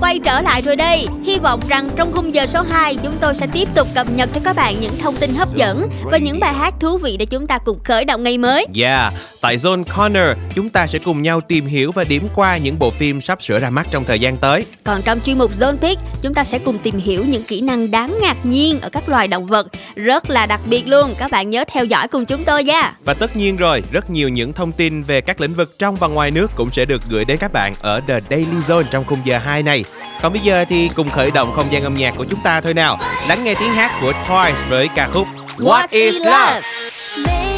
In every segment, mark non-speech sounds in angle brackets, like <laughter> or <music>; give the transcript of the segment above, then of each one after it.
quay trở lại rồi đây. Hy vọng rằng trong khung giờ số 2 chúng tôi sẽ tiếp tục cập nhật cho các bạn những thông tin hấp dẫn và những bài hát thú vị để chúng ta cùng khởi động ngày mới. Yeah, tại Zone Corner chúng ta sẽ cùng nhau tìm hiểu và điểm qua những bộ phim sắp sửa ra mắt trong thời gian tới. Còn trong chuyên mục Zone Pick, chúng ta sẽ cùng tìm hiểu những kỹ năng đáng ngạc nhiên ở các loài động vật rất là đặc biệt luôn. Các bạn nhớ theo dõi cùng chúng tôi nha. Và tất nhiên rồi, rất nhiều những thông tin về các lĩnh vực trong và ngoài nước cũng sẽ được gửi đến các bạn ở The Daily Zone trong khung giờ 2 này. Còn bây giờ thì cùng khởi động không gian âm nhạc của chúng ta thôi nào. Lắng nghe tiếng hát của Twice với ca khúc What is Love. love?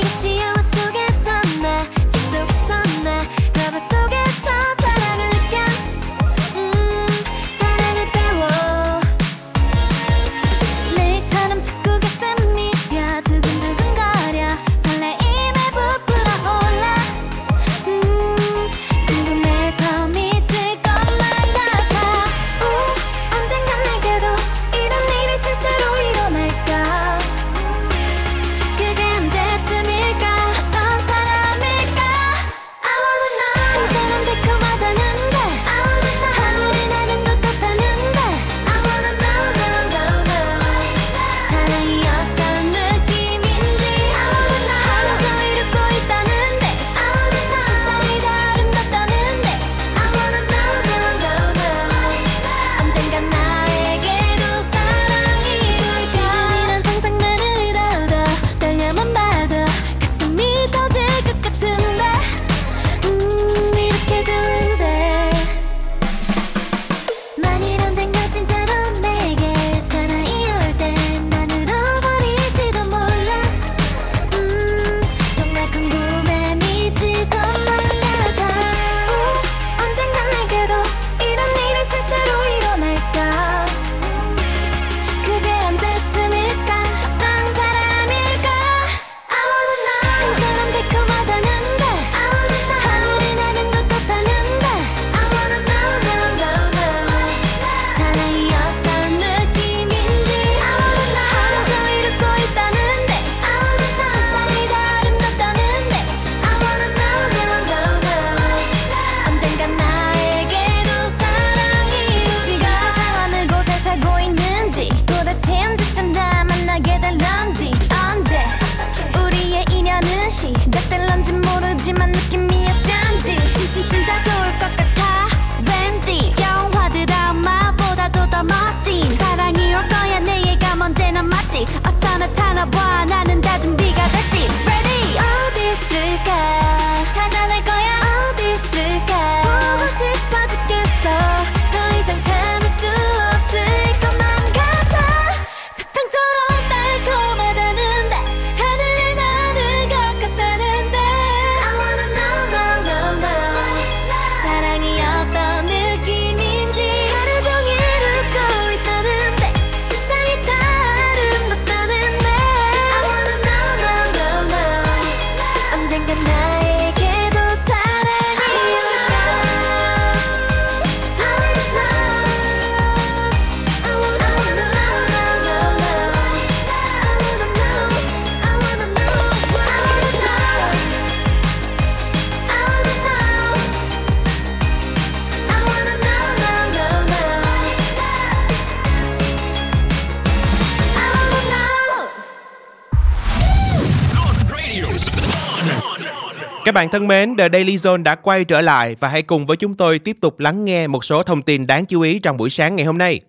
Bạn thân mến, The Daily Zone đã quay trở lại và hãy cùng với chúng tôi tiếp tục lắng nghe một số thông tin đáng chú ý trong buổi sáng ngày hôm nay.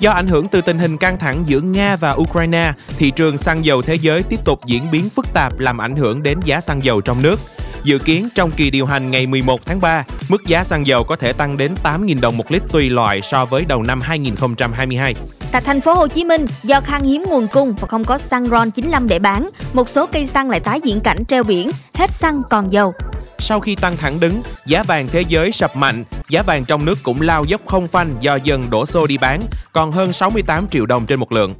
Do ảnh hưởng từ tình hình căng thẳng giữa Nga và Ukraine, thị trường xăng dầu thế giới tiếp tục diễn biến phức tạp làm ảnh hưởng đến giá xăng dầu trong nước. Dự kiến trong kỳ điều hành ngày 11 tháng 3, mức giá xăng dầu có thể tăng đến 8.000 đồng một lít tùy loại so với đầu năm 2022. Tại thành phố Hồ Chí Minh, do khan hiếm nguồn cung và không có xăng RON 95 để bán, một số cây xăng lại tái diễn cảnh treo biển, hết xăng còn dầu. Sau khi tăng thẳng đứng, giá vàng thế giới sập mạnh, giá vàng trong nước cũng lao dốc không phanh do dần đổ xô đi bán, còn hơn 68 triệu đồng trên một lượng.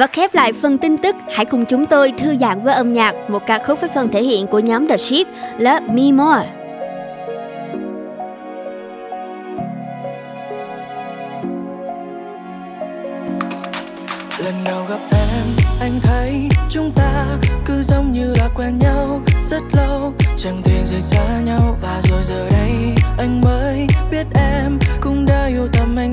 Và khép lại phần tin tức, hãy cùng chúng tôi thư giãn với âm nhạc, một ca khúc với phần thể hiện của nhóm The Ship, Love Me More. Lần đầu gặp em, anh thấy chúng ta cứ giống như đã quen nhau rất lâu Chẳng thể rời xa nhau và rồi giờ đây anh mới biết em cũng đã yêu tầm anh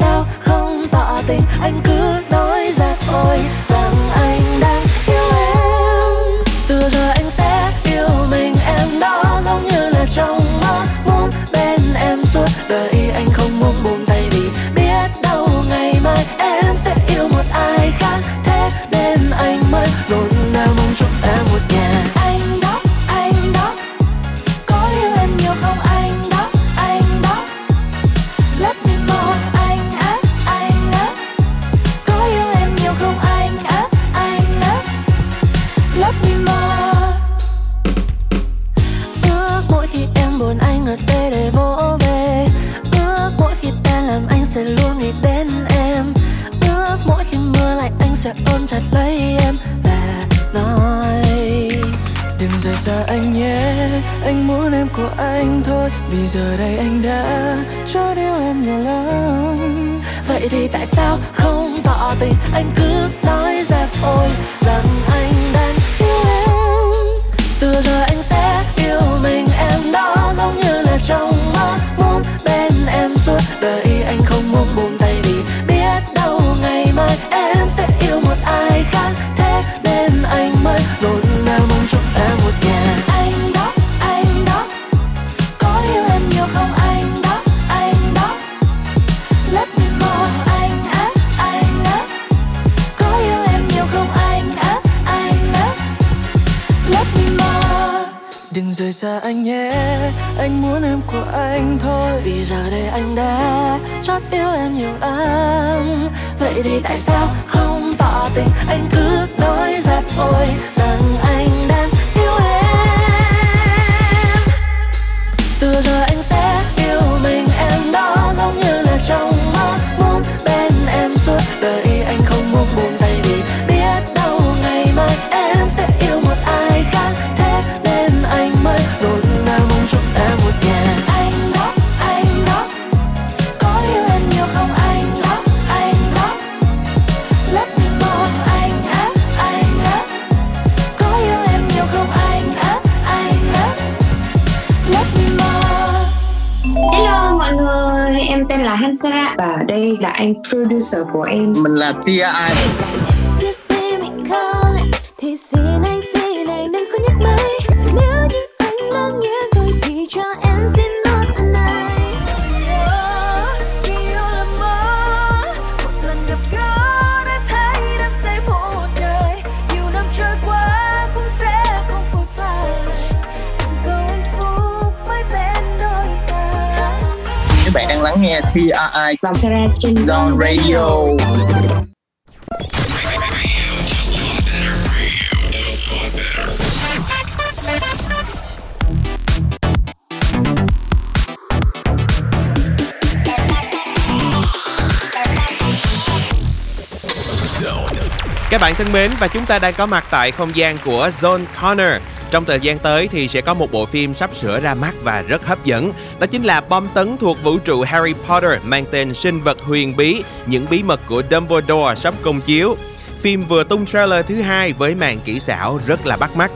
vậy anh thôi. Vì giờ đây anh đã chót yêu em nhiều lắm. Vậy thì tại sao không tỏ tình? Anh cứ nói ra thôi Rằng anh đang yêu em. Từ giờ là anh producer của em. mình là Tia trên Zone Radio Các bạn thân mến và chúng ta đang có mặt tại không gian của Zone Corner. Trong thời gian tới thì sẽ có một bộ phim sắp sửa ra mắt và rất hấp dẫn. Đó chính là bom tấn thuộc vũ trụ Harry Potter mang tên Sinh vật huyền bí, những bí mật của Dumbledore sắp công chiếu. Phim vừa tung trailer thứ hai với màn kỹ xảo rất là bắt mắt.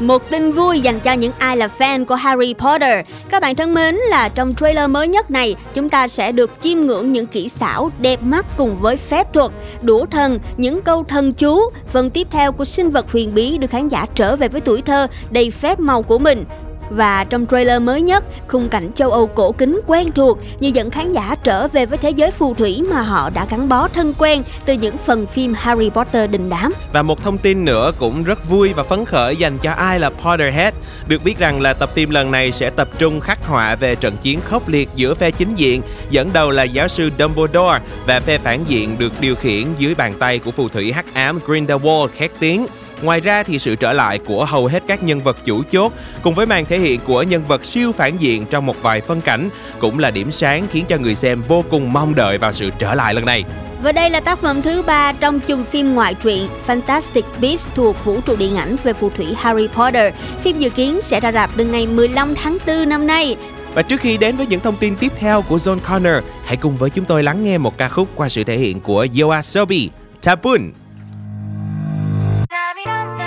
Một tin vui dành cho những ai là fan của Harry Potter. Các bạn thân mến là trong trailer mới nhất này, chúng ta sẽ được chiêm ngưỡng những kỹ xảo đẹp mắt cùng với phép thuật, đũa thần, những câu thần chú. Phần tiếp theo của sinh vật huyền bí đưa khán giả trở về với tuổi thơ đầy phép màu của mình. Và trong trailer mới nhất, khung cảnh châu Âu cổ kính quen thuộc như dẫn khán giả trở về với thế giới phù thủy mà họ đã gắn bó thân quen từ những phần phim Harry Potter đình đám. Và một thông tin nữa cũng rất vui và phấn khởi dành cho ai là Potterhead. Được biết rằng là tập phim lần này sẽ tập trung khắc họa về trận chiến khốc liệt giữa phe chính diện, dẫn đầu là giáo sư Dumbledore và phe phản diện được điều khiển dưới bàn tay của phù thủy hắc ám Grindelwald khét tiếng. Ngoài ra thì sự trở lại của hầu hết các nhân vật chủ chốt cùng với màn thể hiện của nhân vật siêu phản diện trong một vài phân cảnh cũng là điểm sáng khiến cho người xem vô cùng mong đợi vào sự trở lại lần này. Và đây là tác phẩm thứ ba trong chùm phim ngoại truyện Fantastic Beasts thuộc vũ trụ điện ảnh về phù thủy Harry Potter. Phim dự kiến sẽ ra rạp từ ngày 15 tháng 4 năm nay. Và trước khi đến với những thông tin tiếp theo của John Connor, hãy cùng với chúng tôi lắng nghe một ca khúc qua sự thể hiện của Yoasobi, Tabun. 涙が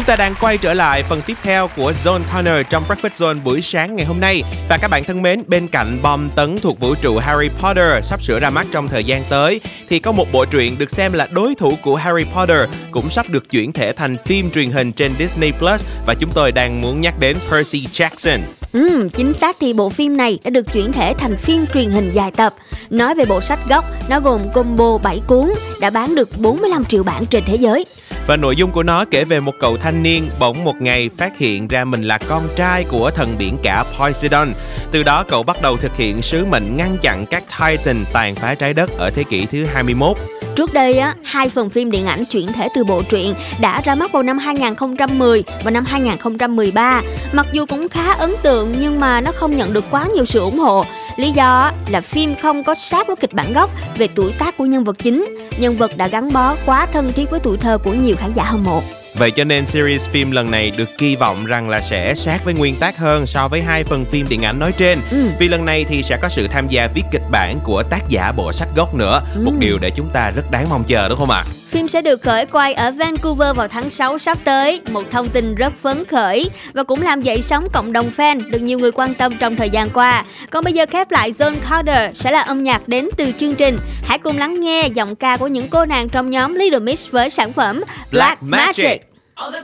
Chúng ta đang quay trở lại phần tiếp theo của Zone Corner trong Breakfast Zone buổi sáng ngày hôm nay. Và các bạn thân mến, bên cạnh bom tấn thuộc vũ trụ Harry Potter sắp sửa ra mắt trong thời gian tới, thì có một bộ truyện được xem là đối thủ của Harry Potter cũng sắp được chuyển thể thành phim truyền hình trên Disney Plus và chúng tôi đang muốn nhắc đến Percy Jackson. Ừ, chính xác thì bộ phim này đã được chuyển thể thành phim truyền hình dài tập. Nói về bộ sách gốc, nó gồm combo 7 cuốn, đã bán được 45 triệu bản trên thế giới. Và nội dung của nó kể về một cậu thanh niên bỗng một ngày phát hiện ra mình là con trai của thần biển cả Poseidon. Từ đó cậu bắt đầu thực hiện sứ mệnh ngăn chặn các Titan tàn phá trái đất ở thế kỷ thứ 21. Trước đây á, hai phần phim điện ảnh chuyển thể từ bộ truyện đã ra mắt vào năm 2010 và năm 2013. Mặc dù cũng khá ấn tượng nhưng mà nó không nhận được quá nhiều sự ủng hộ. Lý do là phim không có sát với kịch bản gốc về tuổi tác của nhân vật chính. Nhân vật đã gắn bó quá thân thiết với tuổi thơ của nhiều khán giả hâm mộ. Vậy cho nên series phim lần này được kỳ vọng rằng là sẽ sát với nguyên tác hơn so với hai phần phim điện ảnh nói trên. Ừ. Vì lần này thì sẽ có sự tham gia viết kịch bản của tác giả bộ sách gốc nữa. Một điều để chúng ta rất đáng mong chờ đúng không ạ? Phim sẽ được khởi quay ở Vancouver vào tháng 6 sắp tới, một thông tin rất phấn khởi và cũng làm dậy sóng cộng đồng fan được nhiều người quan tâm trong thời gian qua. Còn bây giờ khép lại Zone Carter sẽ là âm nhạc đến từ chương trình. Hãy cùng lắng nghe giọng ca của những cô nàng trong nhóm Little Mix với sản phẩm Black, Magic. All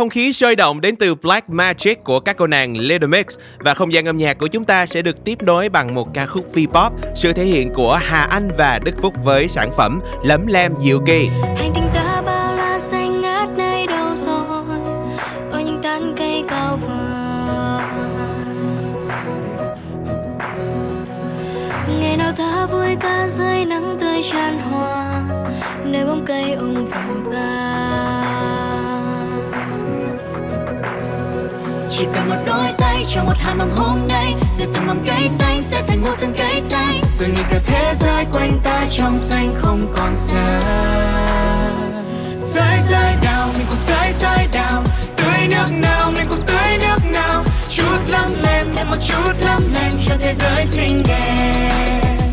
không khí sôi động đến từ Black Magic của các cô nàng Little Mix và không gian âm nhạc của chúng ta sẽ được tiếp nối bằng một ca khúc V-pop, sự thể hiện của Hà Anh và Đức Phúc với sản phẩm Lấm Lem Diệu Kỳ. hành tinh ta bao la xanh ngát nơi đâu rồi? Có những tán cây cao vời. Ngày nào ta vui ca rơi nắng tươi tràn hoa nơi bóng cây ung vàng ta chỉ cần một đôi tay cho một hạt mầm hôm nay rồi từng mầm cây xanh sẽ thành một rừng cây xanh. Rồi nhìn cả thế giới quanh ta trong xanh không còn xa. Sai sai đào, mình cùng sai sai đào. Tưới nước nào, mình cùng tưới nước nào. Chút lắm lem, thêm một chút lắm lem cho thế giới xinh đẹp.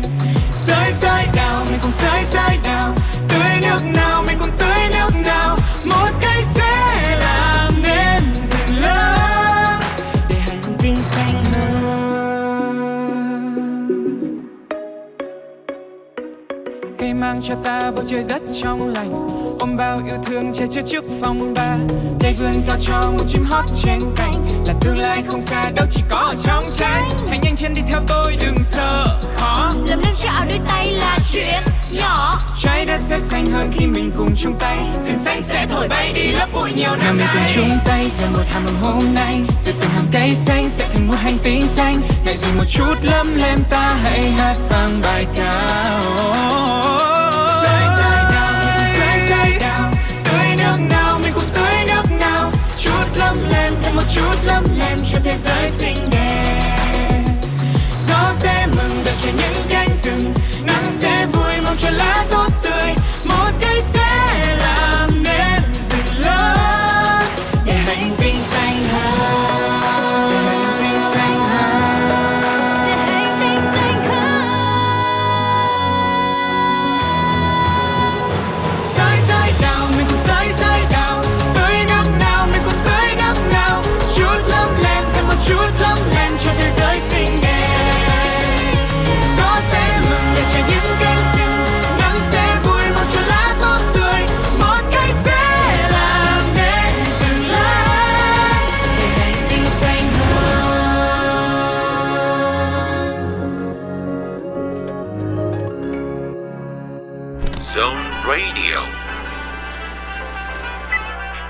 Sai sai đào, mình cùng sai sai đào. Tưới nước nào, mình cùng tưới nước nào. Một cây xanh mang cho ta bầu trời rất trong lành. Ôm bao yêu thương che chở trước phòng ba. Cây vươn cao cho một chim hót trên cành. Là tương lai không xa đâu chỉ có ở trong trái hãy nhanh chân đi theo tôi đừng sợ khó. Lấm lem cho áo đôi tay là chuyện nhỏ. Trái đất sẽ xanh hơn khi mình cùng chung tay. Rừng xanh sẽ thổi bay đi lớp bụi nhiều năm nay mình cùng chung tay gieo một hạt mầm hôm nay. Rồi từng hàng cây xanh sẽ thành một hành tinh xanh. Ngại gì một chút lấm lem ta hãy hát vang bài ca chút lấp lem cho thế giới xinh đẹp. Gió sẽ mừng đợi cho những cánh rừng, nắng sẽ vui mong cho lá tốt tươi.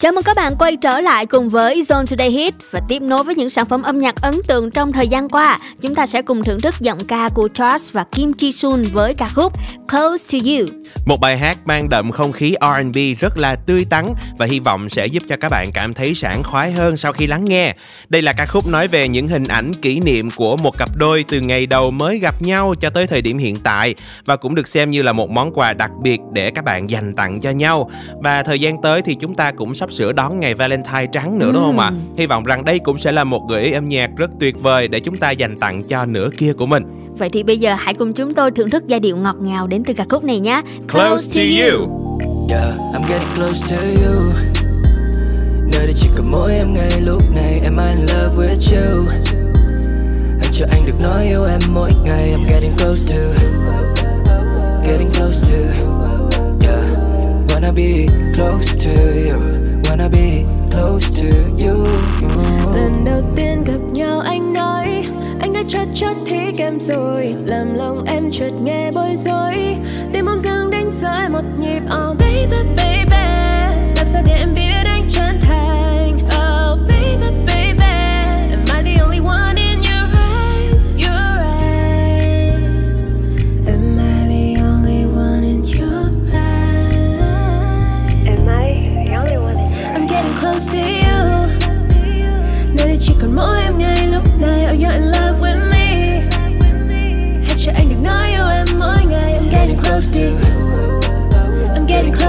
Chào mừng các bạn quay trở lại cùng với Zone Today Hit và tiếp nối với những sản phẩm âm nhạc ấn tượng trong thời gian qua. Chúng ta sẽ cùng thưởng thức giọng ca của Charles và Kim Ji Sun với ca khúc Close to You. Một bài hát mang đậm không khí R&B rất là tươi tắn và hy vọng sẽ giúp cho các bạn cảm thấy sảng khoái hơn sau khi lắng nghe. Đây là ca khúc nói về những hình ảnh kỷ niệm của một cặp đôi từ ngày đầu mới gặp nhau cho tới thời điểm hiện tại và cũng được xem như là một món quà đặc biệt để các bạn dành tặng cho nhau. Và thời gian tới thì chúng ta cũng sắp sửa đón ngày Valentine trắng nữa đúng không ạ? Hy vọng rằng đây cũng sẽ là một gợi ý âm nhạc rất tuyệt vời để chúng ta dành tặng cho nửa kia của mình. Vậy thì bây giờ hãy cùng chúng tôi thưởng thức giai điệu ngọt ngào đến từ ca khúc này nhé. Close to you. Yeah, I'm getting close to you Nơi đây chỉ cần mỗi em ngay lúc này Am I in love with you Hãy cho anh được nói yêu em mỗi ngày I'm getting close to Getting close to Yeah Wanna be close to you Wanna be close to you. Lần đầu tiên gặp nhau anh nói, Anh đã chót chót thích em rồi. Làm lòng em chợt nghe bối rối Tim bỗng dưng đánh rơi một nhịp. Oh baby baby, Làm sao để em biết anh chân thành?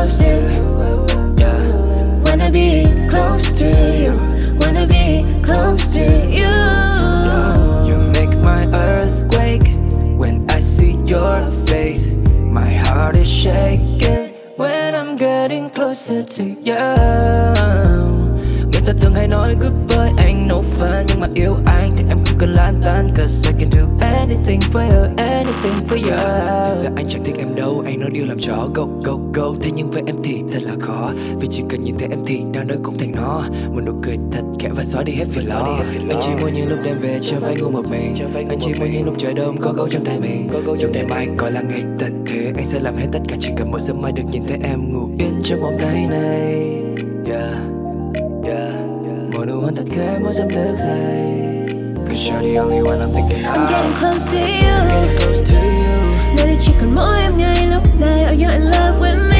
close to you. Yeah. Wanna be close to you. Wanna be close to you. You make my earthquake when I see your face. My heart is shaking when I'm getting closer to you. Người ta thường hay nói goodbye anh no pha nhưng mà yêu anh thì em cần lan tan Cause I can do anything for you, anything for you. Thực ra anh chẳng thích em đâu, anh nói điều làm chó. Go, go, go, thế nhưng với em thì thật là khó. Vì chỉ cần nhìn thấy em thì đang nơi cũng thành nó. Một nụ cười thật khẽ và xóa đi hết phiền lo. Anh chỉ muốn những lúc đêm về trở về ngủ một mình. Anh chỉ muốn những lúc trời đông có gấu trong tay mình. Dù đêm mai có là ngày tận thế Anh sẽ làm hết tất cả. Chỉ cần mỗi sớm mai được nhìn thấy em ngủ yên trong vòng tay này. Yeah. Một nụ hôn thật khẽ mỗi giấc thức dậy Cause you're the only one I'm thinking of I'm getting close to you. Getting close to you. Nơi đây chỉ còn mỗi em ngay lúc này Are you in love with me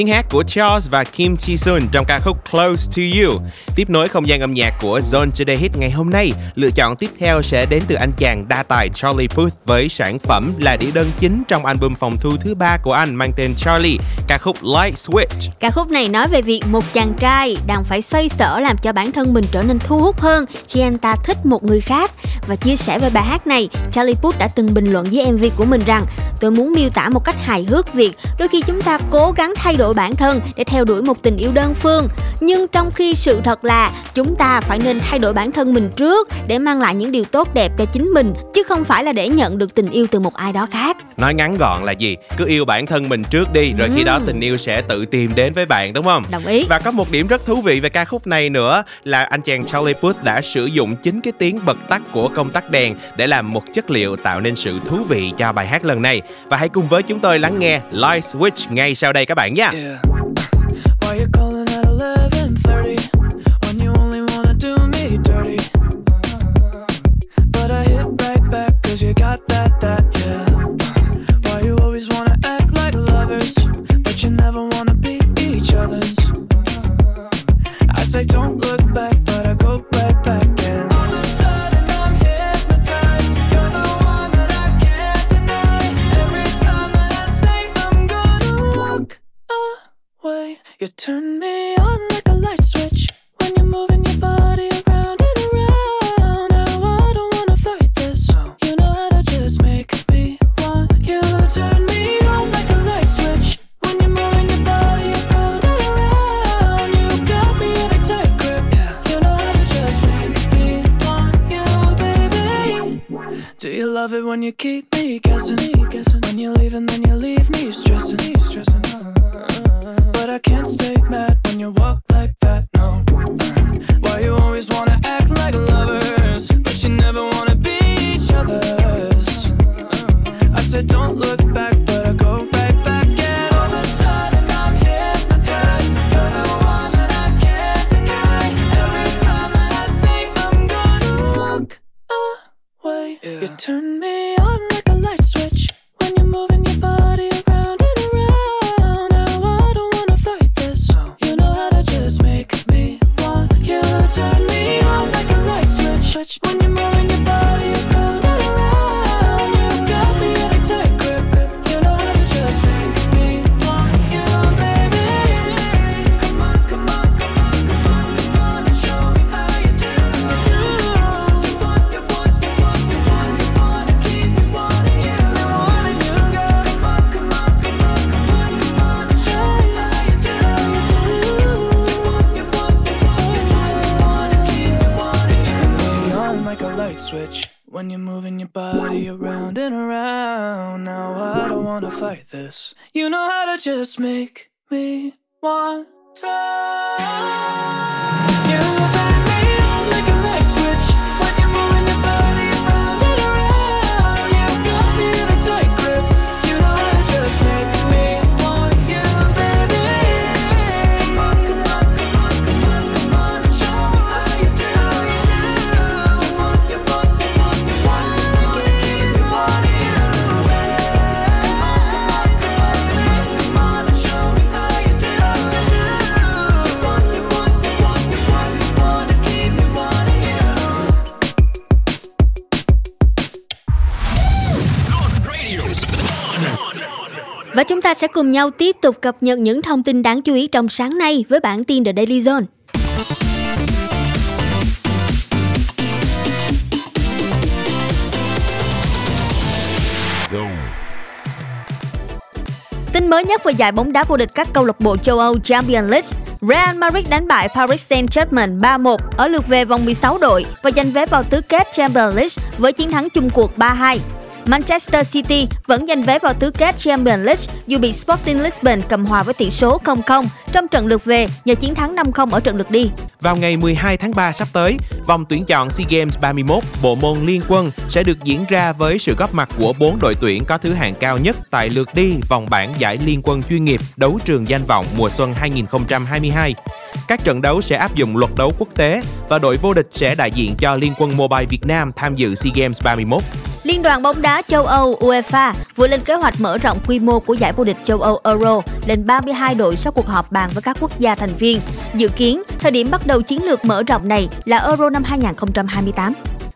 Tiếng hát của Charles và Kim Chi Sun trong ca khúc Close to You. Tiếp nối không gian âm nhạc của Zone Today Hit ngày hôm nay, lựa chọn tiếp theo sẽ đến từ anh chàng đa tài Charlie Puth với sản phẩm là đĩa đơn chính trong album phòng thu thứ ba của anh mang tên Charlie, ca khúc Light Switch. Ca khúc này nói về việc một chàng trai đang phải xoay sở làm cho bản thân mình trở nên thu hút hơn khi anh ta thích một người khác. Và chia sẻ về bài hát này, Charlie Puth đã từng bình luận với MV của mình rằng Tôi muốn miêu tả một cách hài hước việc đôi khi chúng ta cố gắng thay đổi bản thân để theo đuổi một tình yêu đơn phương. Nhưng trong khi sự thật là chúng ta phải nên thay đổi bản thân mình trước để mang lại những điều tốt đẹp cho chính mình chứ không phải là để nhận được tình yêu từ một ai đó khác. Nói ngắn gọn là gì? Cứ yêu bản thân mình trước đi, rồi khi Ừ. đó tình yêu sẽ tự tìm đến với bạn đúng không? Đồng ý. Và có một điểm rất thú vị về ca khúc này nữa là anh chàng Charlie Puth đã sử dụng chính cái tiếng bật tắt của công tắc đèn để làm một chất liệu tạo nên sự thú vị cho bài hát lần này. Và hãy cùng với chúng tôi lắng nghe Light Switch ngay sau đây các bạn Why you calling you turn me on like a light switch when you're moving your body around and around. Now I don't wanna fight this. You know how to just make me want you. Turn me on like a light switch when you're moving your body around and around. You got me in a tight grip. You know how to just make me want you, baby. Do you love it when you keep me guessing? guessing? Sẽ cùng nhau tiếp tục cập nhật những thông tin đáng chú ý trong sáng nay với bản tin The Daily Zone. Tin mới nhất về giải bóng đá vô địch các câu lạc bộ châu Âu Champions League, Real Madrid đánh bại Paris Saint-Germain 3-1 ở lượt về vòng 16 đội và giành vé vào tứ kết Champions League với chiến thắng chung cuộc 3-2. Manchester City vẫn giành vé vào tứ kết Champions League dù bị Sporting Lisbon cầm hòa với tỷ số 0-0 trong trận lượt về nhờ chiến thắng 5-0 ở trận lượt đi. Vào ngày 12 tháng 3 sắp tới, vòng tuyển chọn SEA Games 31 bộ môn liên quân sẽ được diễn ra với sự góp mặt của 4 đội tuyển có thứ hạng cao nhất tại lượt đi vòng bảng giải liên quân chuyên nghiệp đấu trường danh vọng mùa xuân 2022. Các trận đấu sẽ áp dụng luật đấu quốc tế và đội vô địch sẽ đại diện cho Liên quân Mobile Việt Nam tham dự SEA Games 31. Liên đoàn bóng đá châu Âu UEFA vừa lên kế hoạch mở rộng quy mô của giải vô địch châu Âu Euro lên 32 đội sau cuộc họp bàn với các quốc gia thành viên. Dự kiến, thời điểm bắt đầu chiến lược mở rộng này là Euro năm 2028.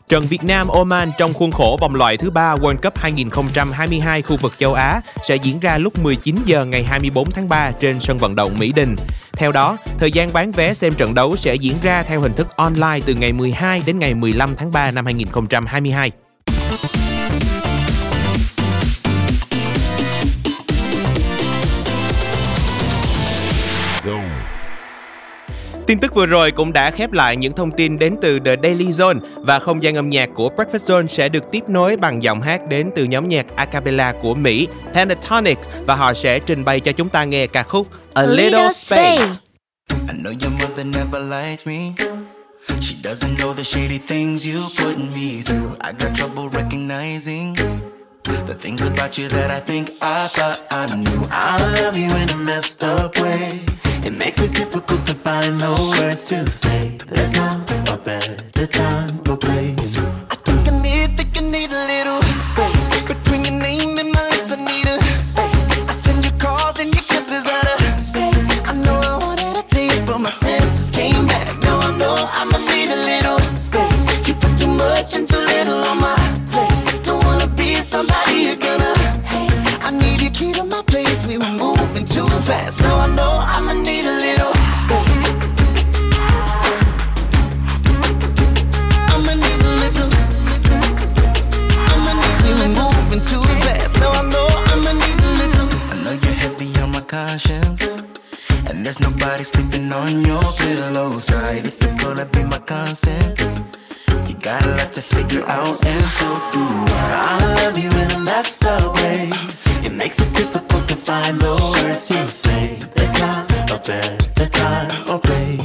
Trận Việt Nam Oman trong khuôn khổ vòng loại thứ ba World Cup 2022 khu vực châu Á sẽ diễn ra lúc 19 giờ ngày 24 tháng 3 trên sân vận động Mỹ Đình. Theo đó, thời gian bán vé xem trận đấu sẽ diễn ra theo hình thức online từ ngày 12 đến ngày 15 tháng 3 năm 2022. Tin tức vừa rồi cũng đã khép lại những thông tin đến từ The Daily Zone và không gian âm nhạc của Breakfast Zone sẽ được tiếp nối bằng giọng hát đến từ nhóm nhạc a cappella của Mỹ Pentatonics và họ sẽ trình bày cho chúng ta nghe ca khúc A, Little Space. I know your mother never liked me. She doesn't know the shady things you put me through. I got trouble recognizing the things about you that I think I thought I knew. I love you in a messed up way. It makes it difficult to find the words to say. There's not a better time or place. Too fast. Now I know I'ma need a little space. I'ma need a little. I'ma need we were moving too fast. Now I know I'ma need a little. I know you're heavy on my conscience. And there's nobody sleeping on your pillow side. If you're gonna be my constant, you got a lot to figure out, and so do I. I love you in a messed up way. It makes it difficult to find the words to say. There's not a better time or place.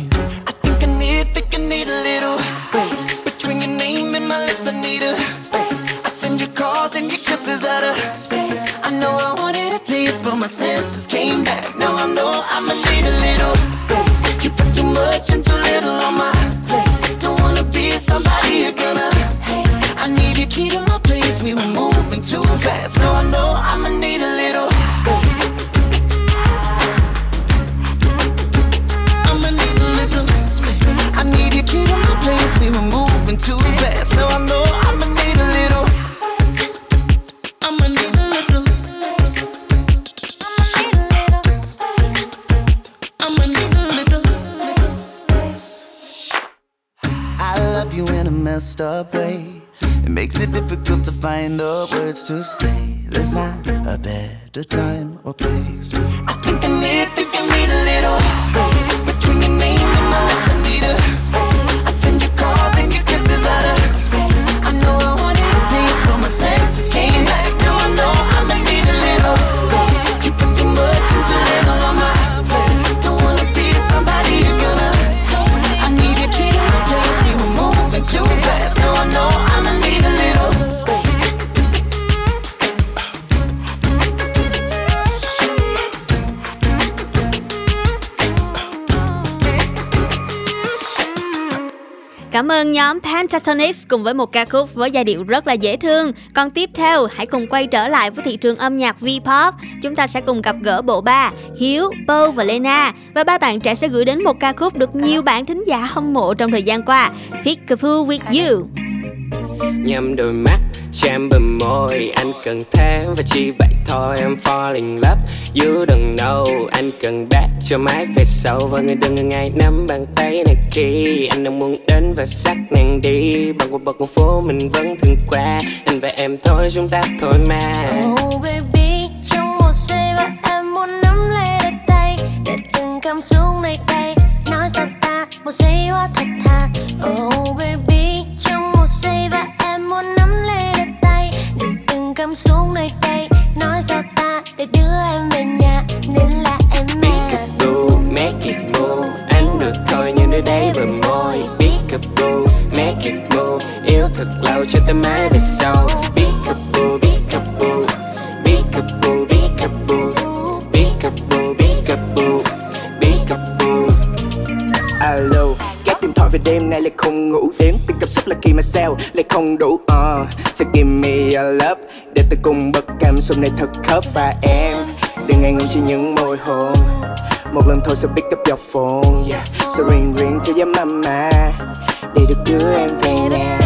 I think I need, think I need a little space between your name and my lips. I need a space. I send you calls and your kisses out of space. I know I wanted a taste, but my senses came back. Now I know I'ma need a little space. You put too much and too little on my plate. Don't wanna be somebody you're gonna hate. I need you key to my place. We were moving too fast. Now I know I'ma too fast. Now I know I'ma need a little. I'ma need a little. I'ma need a little. I love you in a messed up way. It makes it difficult to find the words to say. There's not a better time Pentatonix cùng với một ca khúc với giai điệu rất là dễ thương. Còn tiếp theo, hãy cùng quay trở lại với thị trường âm nhạc V-pop. Chúng ta sẽ cùng gặp gỡ bộ ba Hiếu, Bo và Lena. Và ba bạn trẻ sẽ gửi đến một ca khúc được nhiều bạn thính giả hâm mộ trong thời gian qua. Peekaboo with You. nhắm đôi mắt Jam bờ môi Anh cần thế và chỉ vậy thôi Em falling love You don't know. Anh cần bác cho mái về sau Và người đừng ngần ngại nắm bàn tay này khi Anh đang muốn đến và sắc nàng đi. Bằng cuộc bậc con phố mình vẫn thường qua Anh và em thôi chúng ta thôi mà. Oh baby, trong một giây và em muốn nắm lấy đôi tay để từng cảm xúc này đây nói ra ta một giây hoa thật thà. Oh baby, xúc nơi đây nói ra ta để đưa em về nhà nên là em mẹ. Boo, make it move Anh được thôi nhưng nơi đây bờ môi. Peekaboo, make it move Yêu thật lâu cho tới mãi về sau. Peekaboo, peekaboo Peekaboo, peekaboo Peekaboo, peekaboo Peekaboo Alo, gác điện thoại về đêm nay lại không ngủ Đếm. Từng cảm xúc là khi mà sao lại không đủ uh, So give me a love tôi cùng bật cảm xúc này thật khớp và em. Đừng ngại ngùng chỉ những môi hôn. Một lần thôi sẽ pick up your phone yeah. So ring ring to your mama. Để được đưa em về nhà.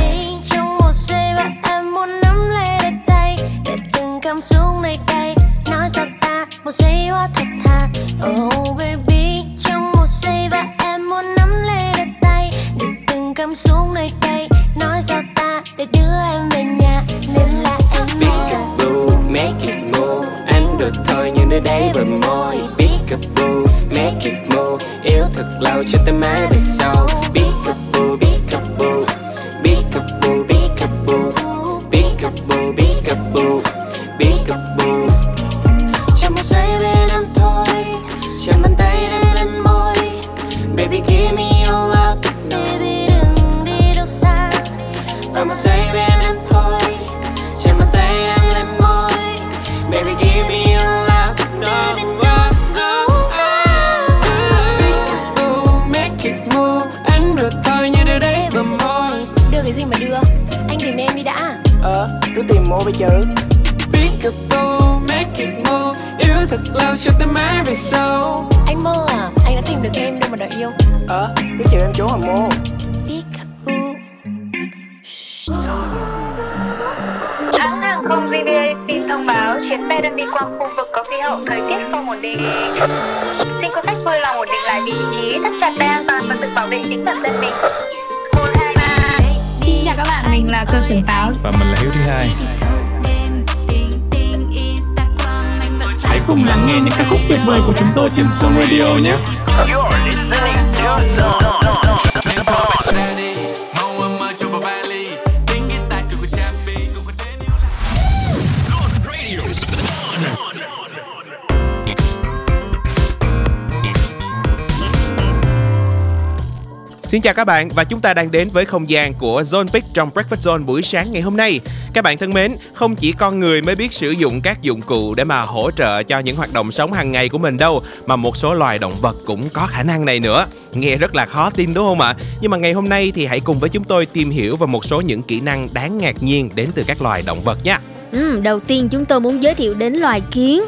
Trong một giây và em muốn nắm lấy đôi tay. Để từng cảm xúc nơi đây nói ra ta một giây hoa thật thà. Oh baby, trong một giây và em muốn nắm lấy đôi tay. Để từng cảm xúc nơi đây nói ra ta để đưa em về nhà nên là em Peekaboo, make it move. Anh được thôi nhưng nơi đây bờ môi. Peekaboo, make it move. Yêu thật lâu cho tới mãi về sau. Peekaboo, peekaboo Peekaboo, peekaboo Peekaboo, peekaboo Peekaboo Và một giây bên em thôi Chạm bàn tay em lên môi Baby give me your love No, no Peekaboo, make it move Anh được thôi như đưa đấy bờ môi. Đưa cái gì mà đưa? Anh tìm em đi đã. Ờ, cứ tìm mô bây giờ. Peekaboo, make it move Yêu thật lâu cho tới mãi về sau. Anh mơ à? Anh đã tìm được em đâu mà đợi yêu. Ờ, biết chờ em chỗ hả mô thông báo chuyến bay đang đi qua khu vực có khí hậu thời tiết không ổn định. Xin quý khách vui lòng ổn định lại vị trí, thắt chặt dây an toàn và tự bảo vệ chính bản thân mình. Một, hai, ba. Xin chào các bạn, mình là cơ trưởng táo Và mình là Hiếu thứ hai Hãy cùng lắng nghe những ca khúc tuyệt vời của chúng tôi trên Zone Radio nhé Xin chào các bạn và chúng ta đang đến với không gian của Zone Pick trong Breakfast Zone buổi sáng ngày hôm nay. Các bạn thân mến, không chỉ con người mới biết sử dụng các dụng cụ để mà hỗ trợ cho những hoạt động sống hàng ngày của mình đâu, mà một số loài động vật cũng có khả năng này nữa. Nghe rất là khó tin đúng không ạ? Nhưng mà ngày hôm nay thì hãy cùng với chúng tôi tìm hiểu về một số những kỹ năng đáng ngạc nhiên đến từ các loài động vật nhé. Ừ, đầu tiên chúng tôi muốn giới thiệu đến loài kiến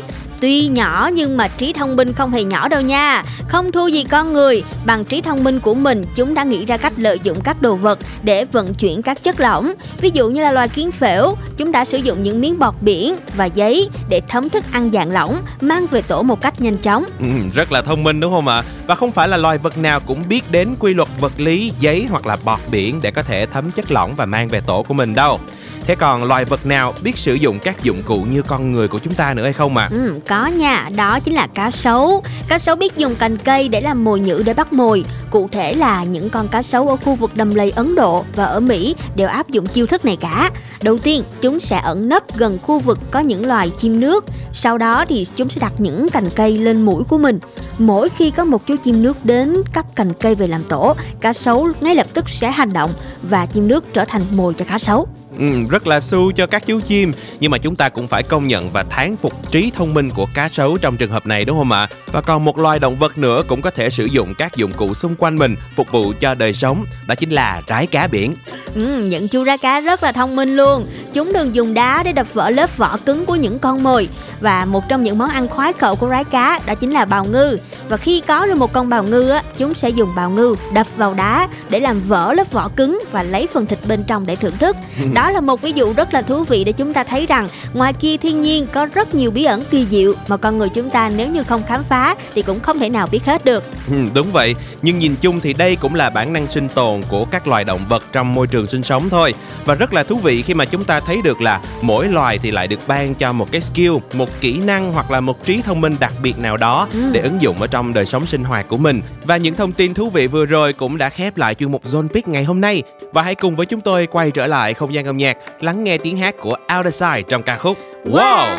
Tuy nhỏ nhưng mà trí thông minh không hề nhỏ đâu nha Không thua gì con người Bằng trí thông minh của mình Chúng đã nghĩ ra cách lợi dụng các đồ vật Để vận chuyển các chất lỏng Ví dụ như là loài kiến phễu Chúng đã sử dụng những miếng bọt biển và giấy Để thấm thức ăn dạng lỏng Mang về tổ một cách nhanh chóng Ừ, rất là thông minh đúng không ạ? Và không phải là loài vật nào cũng biết đến quy luật vật lý giấy hoặc là bọt biển để có thể thấm chất lỏng và mang về tổ của mình đâu. Thế còn loài vật nào biết sử dụng các dụng cụ như con người của chúng ta nữa hay không ạ? Ừ, có nha, đó chính là cá sấu. Cá sấu biết dùng cành cây để làm mồi nhử để bắt mồi. Cụ thể là những con cá sấu ở khu vực đầm lầy Ấn Độ và ở Mỹ đều áp dụng chiêu thức này cả. Đầu tiên, chúng sẽ ẩn nấp gần khu vực có những loài chim nước. Sau đó thì chúng sẽ đặt những cành cây lên mũi của mình. Mỗi khi có một chú chim nước đến cắp cành cây về làm tổ, cá sấu ngay lập tức sẽ hành động và chim nước trở thành mồi cho cá sấu. Ừ, rất là su cho các chú chim nhưng mà chúng ta cũng phải công nhận và thán phục trí thông minh của cá sấu trong trường hợp này đúng không ạ? Và còn một loài động vật nữa cũng có thể sử dụng các dụng cụ xung quanh mình phục vụ cho đời sống, đó chính là rái cá biển. Ừ, những chú rái cá rất là thông minh luôn Chúng thường dùng đá để đập vỡ lớp vỏ cứng của những con mồi và một trong những món ăn khoái khẩu của rái cá đó chính là bào ngư. Và khi có được một con bào ngư á, chúng sẽ dùng bào ngư đập vào đá để làm vỡ lớp vỏ cứng và lấy phần thịt bên trong để thưởng thức. <laughs> Đó là một ví dụ rất là thú vị để chúng ta thấy rằng ngoài kia thiên nhiên có rất nhiều bí ẩn kỳ diệu mà con người chúng ta nếu như không khám phá thì cũng không thể nào biết hết được. Ừ, đúng vậy, nhưng nhìn chung thì đây cũng là bản năng sinh tồn của các loài động vật trong môi trường sinh sống thôi. Và rất là thú vị khi mà chúng ta thấy được là mỗi loài thì lại được ban cho một cái skill, một kỹ năng hoặc là một trí thông minh đặc biệt nào đó Ừ. để ứng dụng ở trong đời sống sinh hoạt của mình. Và những thông tin thú vị vừa rồi cũng đã khép lại chuyên mục Zone Pick ngày hôm nay. Và hãy cùng với chúng tôi quay trở lại không gian âm nhạc, lắng nghe tiếng hát của Outer Side trong ca khúc Wow.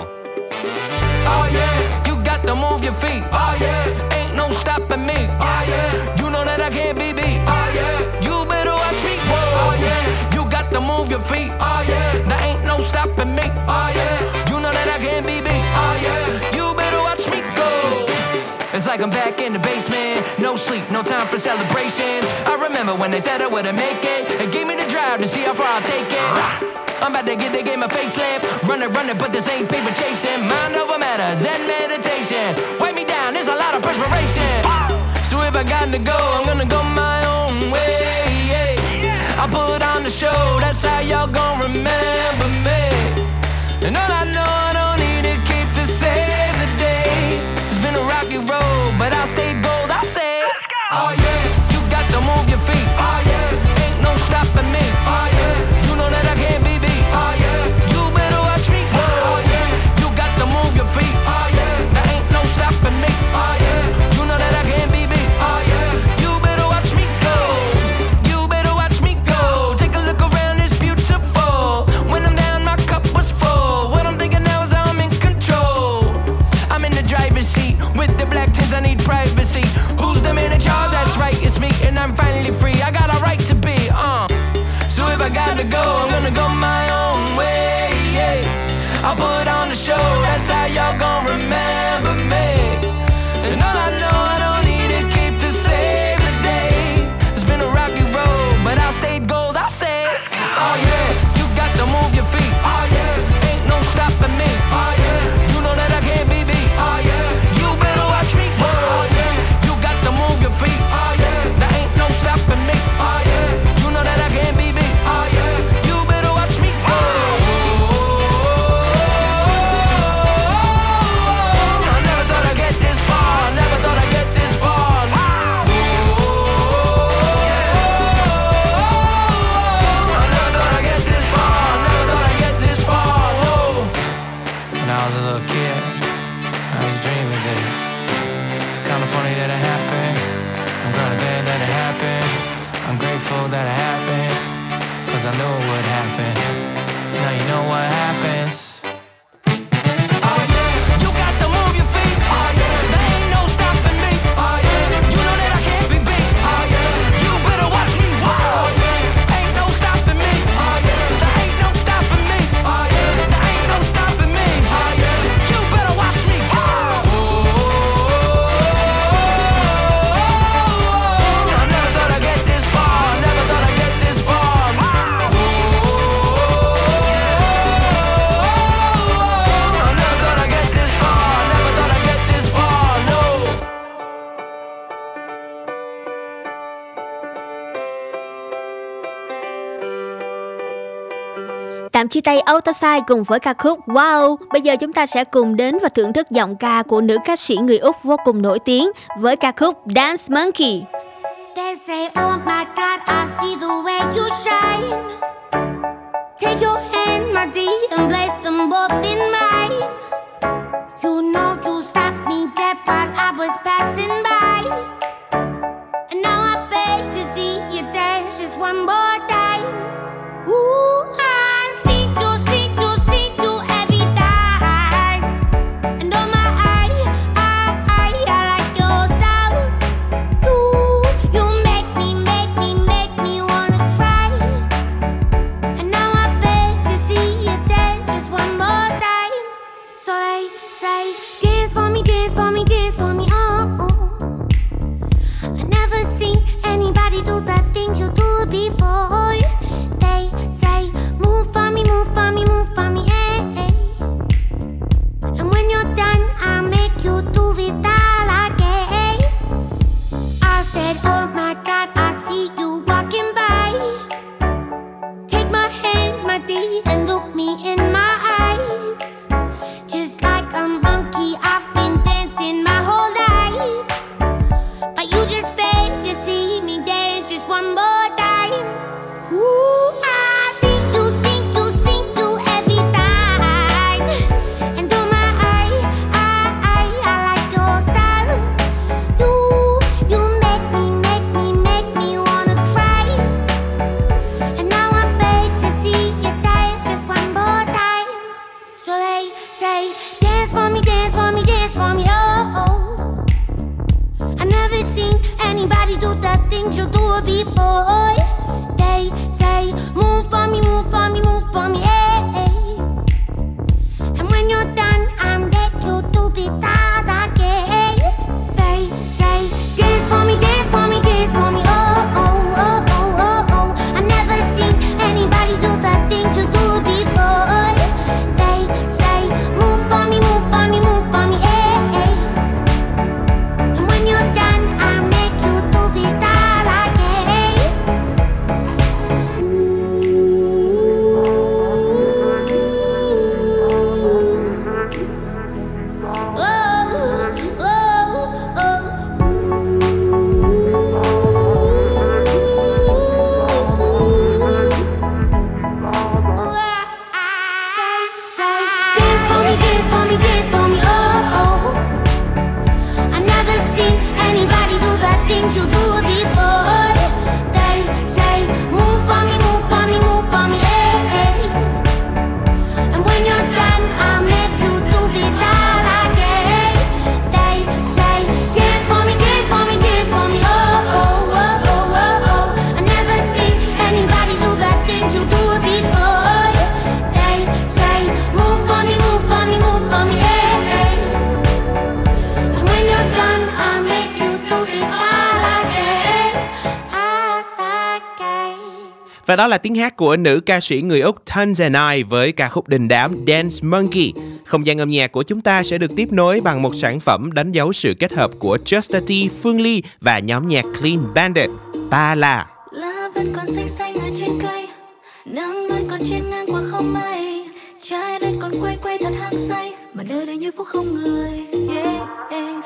Oh yeah, you got to move your feet. Oh yeah, ain't no stopping me. Oh yeah, you know that I can't be beat. Oh yeah, you better watch me. Whoa. Oh yeah, you got to move your feet. Oh yeah, there ain't no stopping me. Oh yeah, you know that I can't be beat. Oh yeah, you better watch me go. It's like I'm back in the basement. No sleep, no time for celebrations. I remember when they said I wouldn't make it. They gave me the drive to see how far I'll take it. I'm about to get the game a facelift. Running, running, but this ain't paper chasing. Mind over matter, Zen meditation. Wipe me down, there's a lot of perspiration. So if I got to go, I'm gonna go my own way. I put on the show, that's how y'all gon' remember me. And all I know, I'll put on the show. That's how y'all gon' remember làm chia tay Outside cùng với ca khúc Wow. Bây giờ chúng ta sẽ cùng đến và thưởng thức giọng ca của nữ ca sĩ người Úc vô cùng nổi tiếng với ca khúc Dance Monkey. They say, Oh my God, I see the way you shine. Take your hand, my dear, and place them both in my Đó là tiếng hát của nữ ca sĩ người Úc Tanzanai với ca khúc đình đám Dance Monkey. Không gian âm nhạc của chúng ta sẽ được tiếp nối bằng một sản phẩm đánh dấu sự kết hợp của Justity, Phương Ly và nhóm nhạc Clean Bandit, Ta là. Lá vẫn còn xanh xanh ở trên cây, nắng vẫn còn trên ngang qua không mây, trái đất còn quay quay thật hăng say, mà nơi đây như phút không người. Yeah, yeah.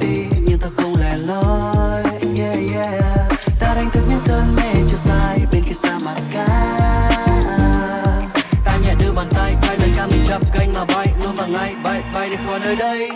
ti, nhưng ta không lẻ loi, yeah yeah. Ta đánh thức những cơn mê chưa sai, bên kia xa mặt cá ta nhẹ đưa bàn tay, bay lời ca mình chập kênh mà bay, luôn bằng ngay, bay bay đi khỏi nơi đây.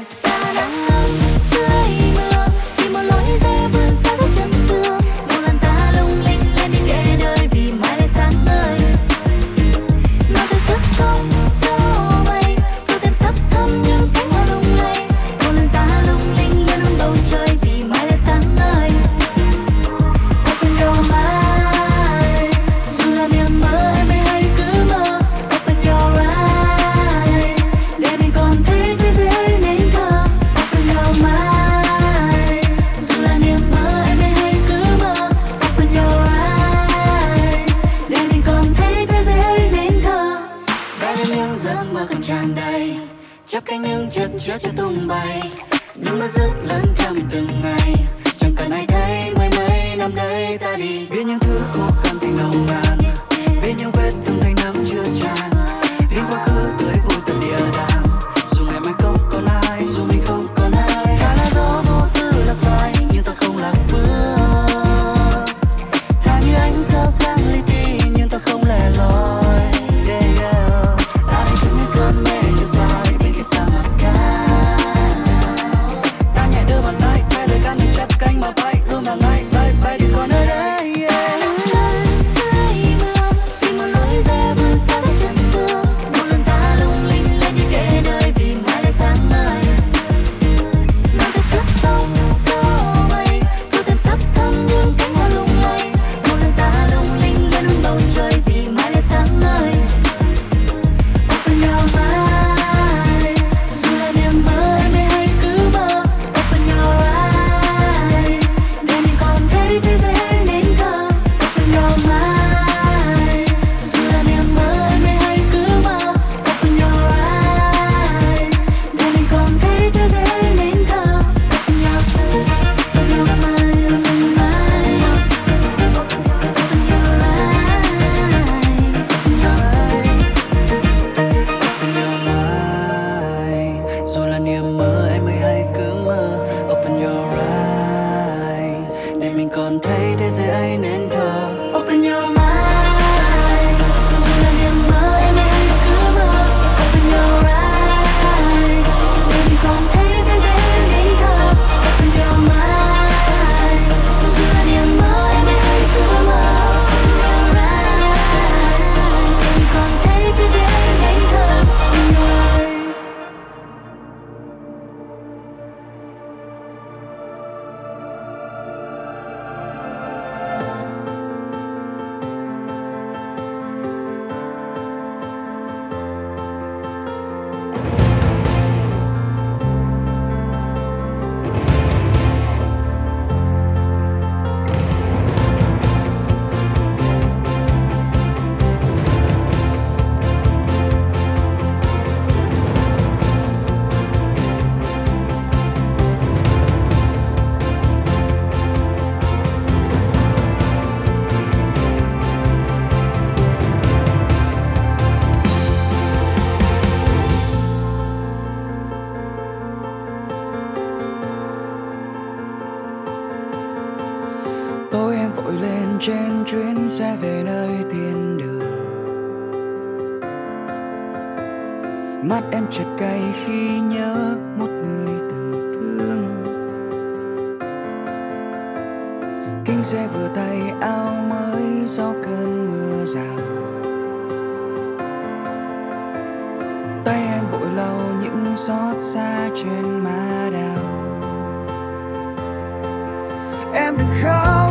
ràng tay em vội lau những xót xa trên má đào em đừng khóc.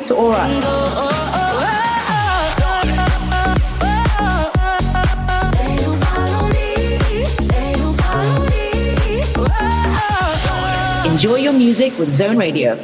free aura. Enjoy your music with Zone Radio.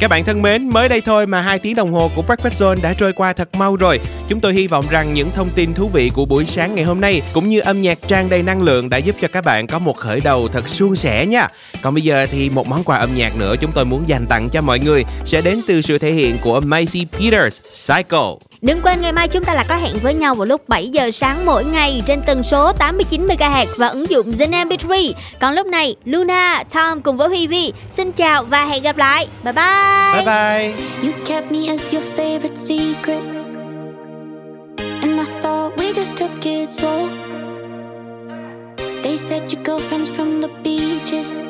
Các bạn thân mến, mới đây thôi mà hai tiếng đồng hồ của Breakfast Zone đã trôi qua thật mau rồi. Chúng tôi hy vọng rằng những thông tin thú vị của buổi sáng ngày hôm nay cũng như âm nhạc tràn đầy năng lượng đã giúp cho các bạn có một khởi đầu thật suôn sẻ nha. Còn bây giờ thì một món quà âm nhạc nữa chúng tôi muốn dành tặng cho mọi người sẽ đến từ sự thể hiện của Macy Peters, Cycle. Đừng quên ngày mai chúng ta là có hẹn với nhau vào lúc 7 giờ sáng mỗi ngày trên tần số 89 MHz và ứng dụng Zen MP3. Còn lúc này, Luna, Tom cùng với Huy Vi xin chào và hẹn gặp lại. Bye bye. Bye bye. You kept me as your favorite secret. just took it slow. They said your girlfriend's from the beaches.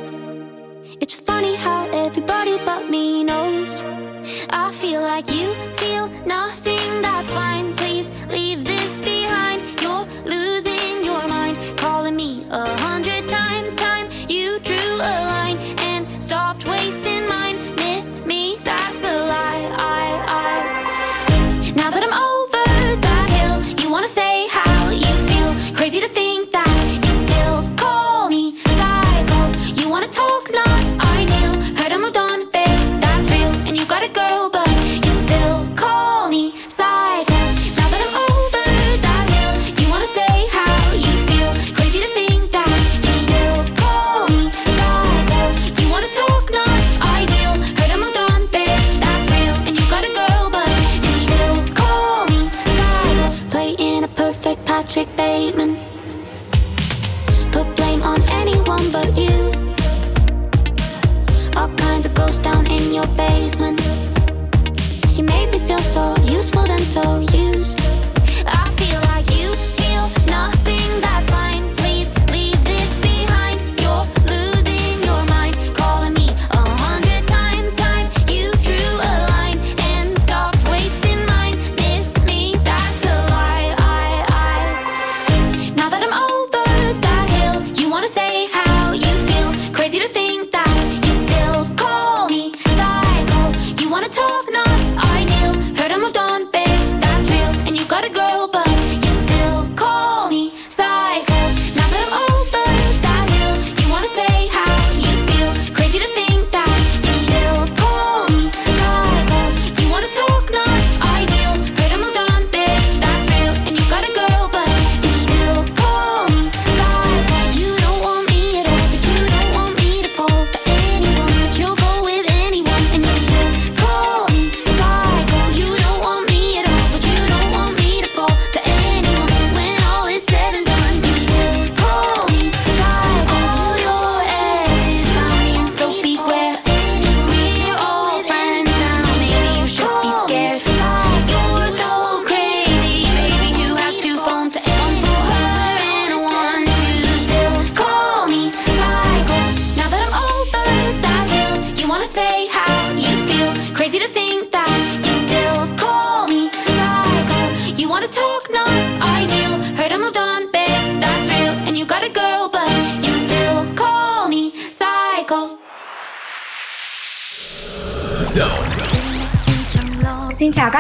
It's funny how everybody but me knows. I feel like you feel nothing. your basement. You made me feel so useful and so useful.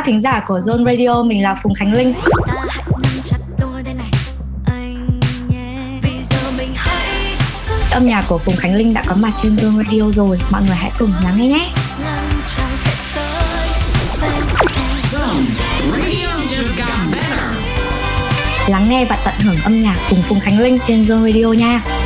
thính giả của Zone Radio, mình là Phùng Khánh Linh. Âm nhạc của Phùng Khánh Linh đã có mặt trên Zone Radio rồi, mọi người hãy cùng lắng nghe nhé. Lắng nghe và tận hưởng âm nhạc cùng Phùng Khánh Linh trên Zone Radio nha.